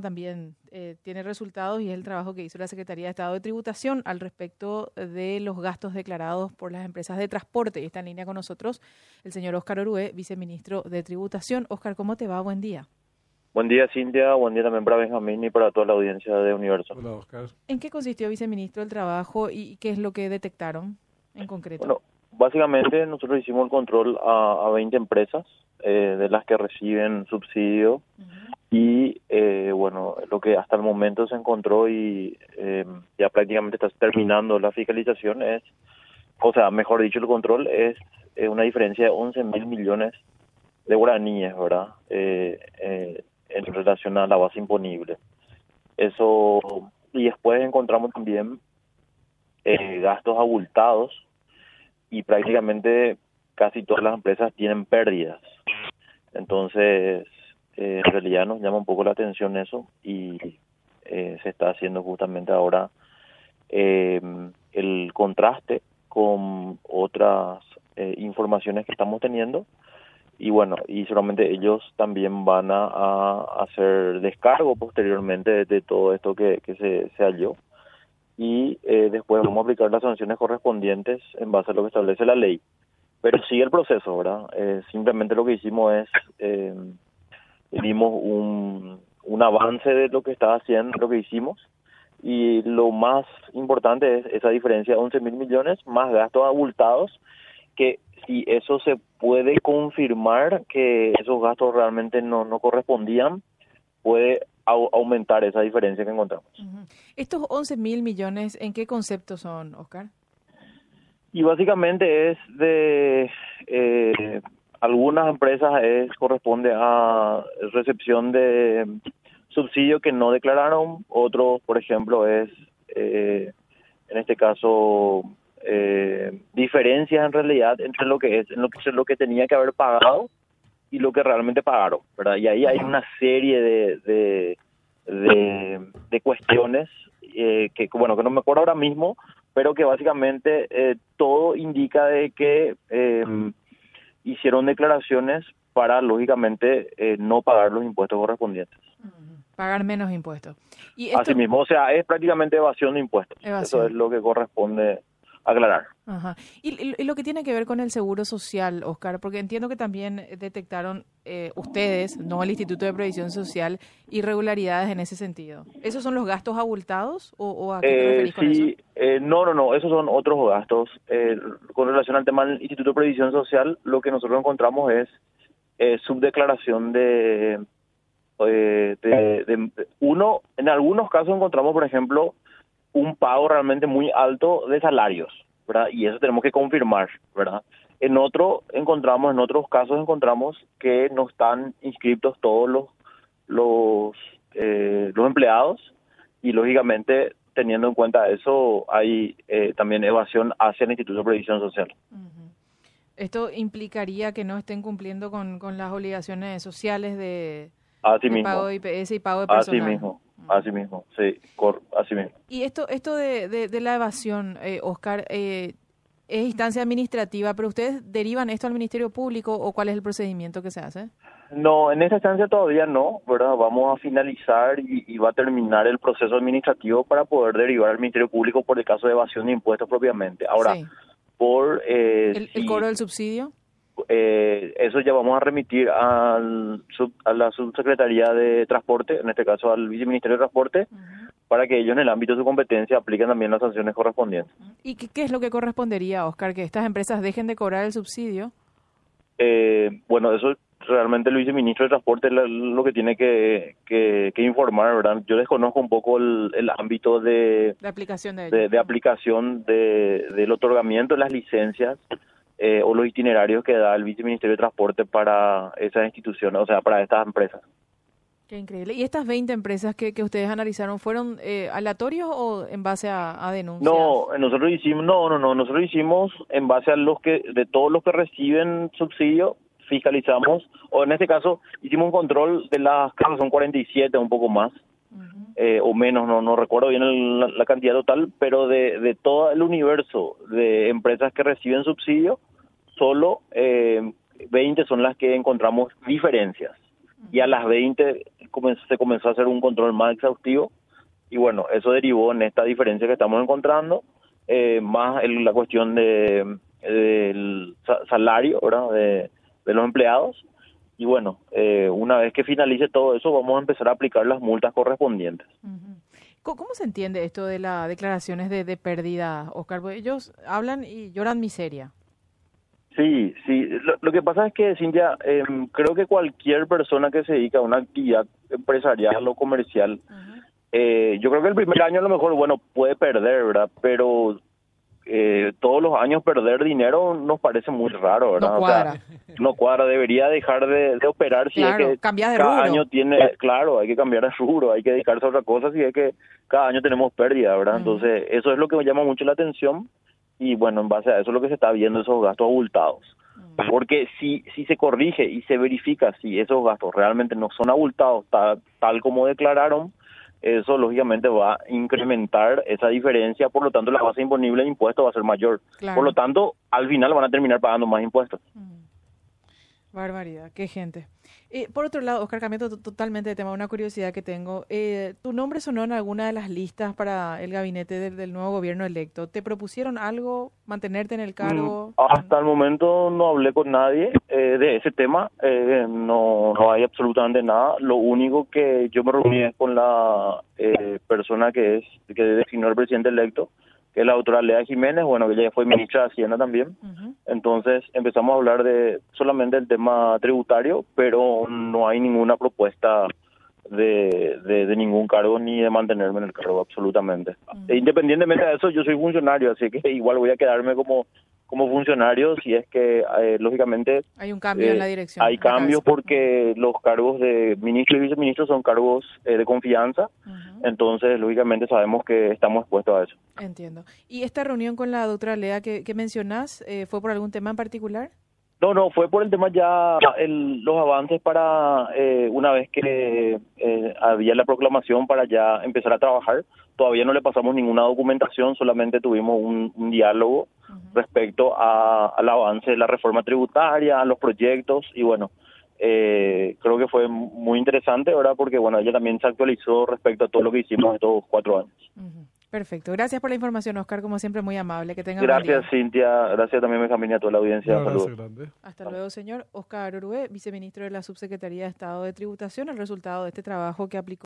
también eh, tiene resultados y es el trabajo que hizo la Secretaría de Estado de Tributación al respecto de los gastos declarados por las empresas de transporte. Y está en línea con nosotros el señor Oscar Orué, viceministro de Tributación. Oscar, ¿cómo te va? Buen día. Buen día, Cintia. Buen día también para Benjamín y para toda la audiencia de Universo. Hola, Oscar. ¿En qué consistió, viceministro, el trabajo y qué es lo que detectaron en concreto? Bueno, básicamente nosotros hicimos el control a, a 20 empresas eh, de las que reciben subsidio y eh, bueno, lo que hasta el momento se encontró y eh, ya prácticamente está terminando la fiscalización es, o sea, mejor dicho, el control es eh, una diferencia de 11 mil millones de guaraníes, ¿verdad? Eh, eh, en relación a la base imponible. Eso, y después encontramos también eh, gastos abultados y prácticamente casi todas las empresas tienen pérdidas. Entonces, eh, en realidad nos llama un poco la atención eso y eh, se está haciendo justamente ahora eh, el contraste con otras eh, informaciones que estamos teniendo y bueno, y seguramente ellos también van a, hacer descargo posteriormente de, todo esto que, se, se halló y eh, después vamos a aplicar las sanciones correspondientes en base a lo que establece la ley. Pero sigue el proceso, ¿verdad? Eh, simplemente lo que hicimos es, dimos un, un avance de lo que estaba haciendo, lo que hicimos, y lo más importante es esa diferencia de 11 mil millones más gastos abultados, que si eso se puede confirmar que esos gastos realmente no, no correspondían, puede au aumentar esa diferencia que encontramos. Uh -huh. ¿Estos 11 mil millones en qué concepto son, Oscar? Y básicamente es de eh, algunas empresas es corresponde a recepción de subsidio que no declararon, otros, por ejemplo, es eh, en este caso eh, diferencias en realidad entre lo que es lo que lo que tenía que haber pagado y lo que realmente pagaron, ¿verdad? Y ahí hay una serie de de, de, de cuestiones eh, que bueno que no me acuerdo ahora mismo, pero que básicamente eh, todo indica de que eh, hicieron declaraciones para lógicamente eh, no pagar los impuestos correspondientes. Pagar menos impuestos. Y esto... Así mismo, o sea, es prácticamente evasión de impuestos. Evasión. Eso es lo que corresponde aclarar. Ajá. Y, y, lo que tiene que ver con el seguro social, Oscar, porque entiendo que también detectaron eh, ustedes, no el Instituto de Previsión Social, irregularidades en ese sentido. ¿Esos son los gastos abultados o, o a qué te eh, referís con sí, eso? Eh, no, no, no, esos son otros gastos. Eh, con relación al tema del Instituto de Previsión Social, lo que nosotros encontramos es eh, subdeclaración de, de, de, de, uno, en algunos casos encontramos, por ejemplo, un pago realmente muy alto de salarios, ¿verdad? Y eso tenemos que confirmar, ¿verdad? En otro encontramos, en otros casos encontramos que no están inscritos todos los los eh, los empleados y lógicamente teniendo en cuenta eso hay eh, también evasión hacia el Instituto de Previsión Social. Uh -huh. Esto implicaría que no estén cumpliendo con, con las obligaciones sociales de, pago de IPS y pago de personal. Así mismo. Así mismo, sí, cor, así mismo. Y esto, esto de, de, de la evasión, eh, Oscar, eh, es instancia administrativa, pero ustedes derivan esto al Ministerio Público o cuál es el procedimiento que se hace? No, en esta instancia todavía no, ¿verdad? Vamos a finalizar y, y, va a terminar el proceso administrativo para poder derivar al Ministerio Público por el caso de evasión de impuestos propiamente. Ahora, sí. por... Eh, ¿El, ¿El, cobro del subsidio? Eso ya vamos a remitir al sub, a la subsecretaría de transporte, en este caso al viceministerio de transporte, uh -huh. para que ellos en el ámbito de su competencia apliquen también las sanciones correspondientes. ¿Y qué, qué, es lo que correspondería, Oscar, que estas empresas dejen de cobrar el subsidio? Eh, bueno, eso realmente el viceministro de transporte es lo que tiene que, que, que, informar, ¿verdad? Yo desconozco un poco el, el ámbito de, de aplicación de, de, de aplicación de, del otorgamiento de las licencias eh, o los itinerarios que da el viceministerio de Transporte para esas instituciones, o sea, para estas empresas. Qué increíble. ¿Y estas 20 empresas que, que ustedes analizaron fueron eh, aleatorios o en base a, a, denuncias? No, nosotros hicimos, no, no, no, nosotros hicimos en base a los que, de todos los que reciben subsidio, fiscalizamos, o en este caso hicimos un control de las casas, son 47, un poco más, uh -huh. eh, o menos, no, no recuerdo bien el, la, la, cantidad total, pero de, de todo el universo de empresas que reciben subsidio, solo eh, 20 son las que encontramos diferencias. y a las 20 se comenzó a hacer un control más exhaustivo y bueno, eso derivó en esta diferencia que estamos encontrando, eh, más la cuestión de del salario ¿verdad? De, los empleados y bueno, eh, una vez que finalice todo eso vamos a empezar a aplicar las multas correspondientes. ¿Cómo se entiende esto de las declaraciones de, de pérdida, Oscar? ellos hablan y lloran miseria. Sí, sí. Lo, que pasa es que, Cintia, em, creo que cualquier persona que se dedica a una actividad empresarial o comercial, eh, yo creo que el primer año a lo mejor, bueno, puede perder, ¿verdad? Pero eh, todos los años perder dinero nos parece muy raro, ¿verdad? No cuadra. no cuadra, debería dejar de, operar si es que cada año tiene, claro, hay que cambiar de rubro, hay que dedicarse a otra cosa si es que cada año tenemos pérdida, ¿verdad? Entonces, eso es lo que me llama mucho la atención y bueno, en base a eso es lo que se está viendo, esos gastos abultados. Mm. Porque si, si se corrige y se verifica si esos gastos realmente no son abultados tal, como declararon, eso lógicamente va a incrementar esa diferencia, por lo tanto la base imponible de impuestos va a ser mayor. Por lo tanto, al final van a terminar pagando más impuestos. Mm. Barbaridad, qué gente. Eh, por otro lado, Oscar, cambiando totalmente de tema, una curiosidad que tengo. Eh, ¿Tu nombre sonó en alguna de las listas para el gabinete del, nuevo gobierno electo? ¿Te propusieron algo, mantenerte en el cargo? Mm, hasta el momento no hablé con nadie eh, de ese tema. no, no hay absolutamente nada. Lo único que yo me reuní es con la persona que es que designó el presidente electo que la doctora Lea Jiménez, bueno, que ella fue ministra de Hacienda también. Entonces empezamos a hablar de solamente del tema tributario, pero no hay ninguna propuesta de, de, ningún cargo ni de mantenerme en el cargo, absolutamente. E independientemente de eso, yo soy funcionario, así que igual voy a quedarme como como funcionario si es que eh, lógicamente hay un cambio en la eh, dirección hay cambios porque los cargos de ministro y viceministro son cargos eh, de confianza. Entonces lógicamente sabemos que estamos expuestos a eso. Entiendo. Y esta reunión con la doctora Lea que, que mencionás fue por algún tema en particular no, no, fue por el tema ya, los avances para una vez que había la proclamación para ya empezar a trabajar. Todavía no le pasamos ninguna documentación, solamente tuvimos un diálogo respecto a, al avance de la reforma tributaria, a los proyectos y bueno, eh, creo que fue muy interesante, ¿verdad? Porque bueno, ella también se actualizó respecto a todo lo que hicimos estos cuatro años. Perfecto. Gracias por la información, Oscar. Como siempre, muy amable. Que tenga Gracias, Cintia. Gracias también, Benjamín, a toda la audiencia. Hasta luego, señor. Oscar Orué, viceministro de la Subsecretaría de Estado de Tributación, el resultado de este trabajo que aplicó.